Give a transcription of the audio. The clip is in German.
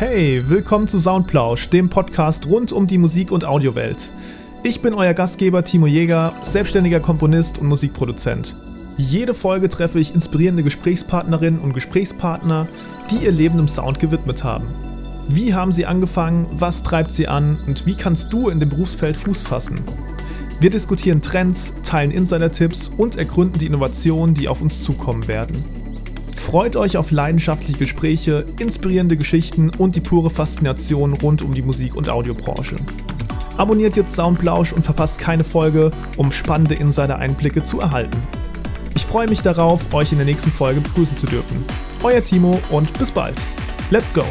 Hey, willkommen zu Soundplausch, dem Podcast rund um die Musik- und Audiowelt. Ich bin euer Gastgeber Timo Jäger, selbstständiger Komponist und Musikproduzent. Jede Folge treffe ich inspirierende Gesprächspartnerinnen und Gesprächspartner, die ihr Leben im Sound gewidmet haben. Wie haben sie angefangen, was treibt sie an und wie kannst du in dem Berufsfeld Fuß fassen? Wir diskutieren Trends, teilen Insider-Tipps und ergründen die Innovationen, die auf uns zukommen werden. Freut euch auf leidenschaftliche Gespräche, inspirierende Geschichten und die pure Faszination rund um die Musik- und Audiobranche. Abonniert jetzt Soundblausch und verpasst keine Folge, um spannende Insider-Einblicke zu erhalten. Ich freue mich darauf, euch in der nächsten Folge begrüßen zu dürfen. Euer Timo und bis bald. Let's go!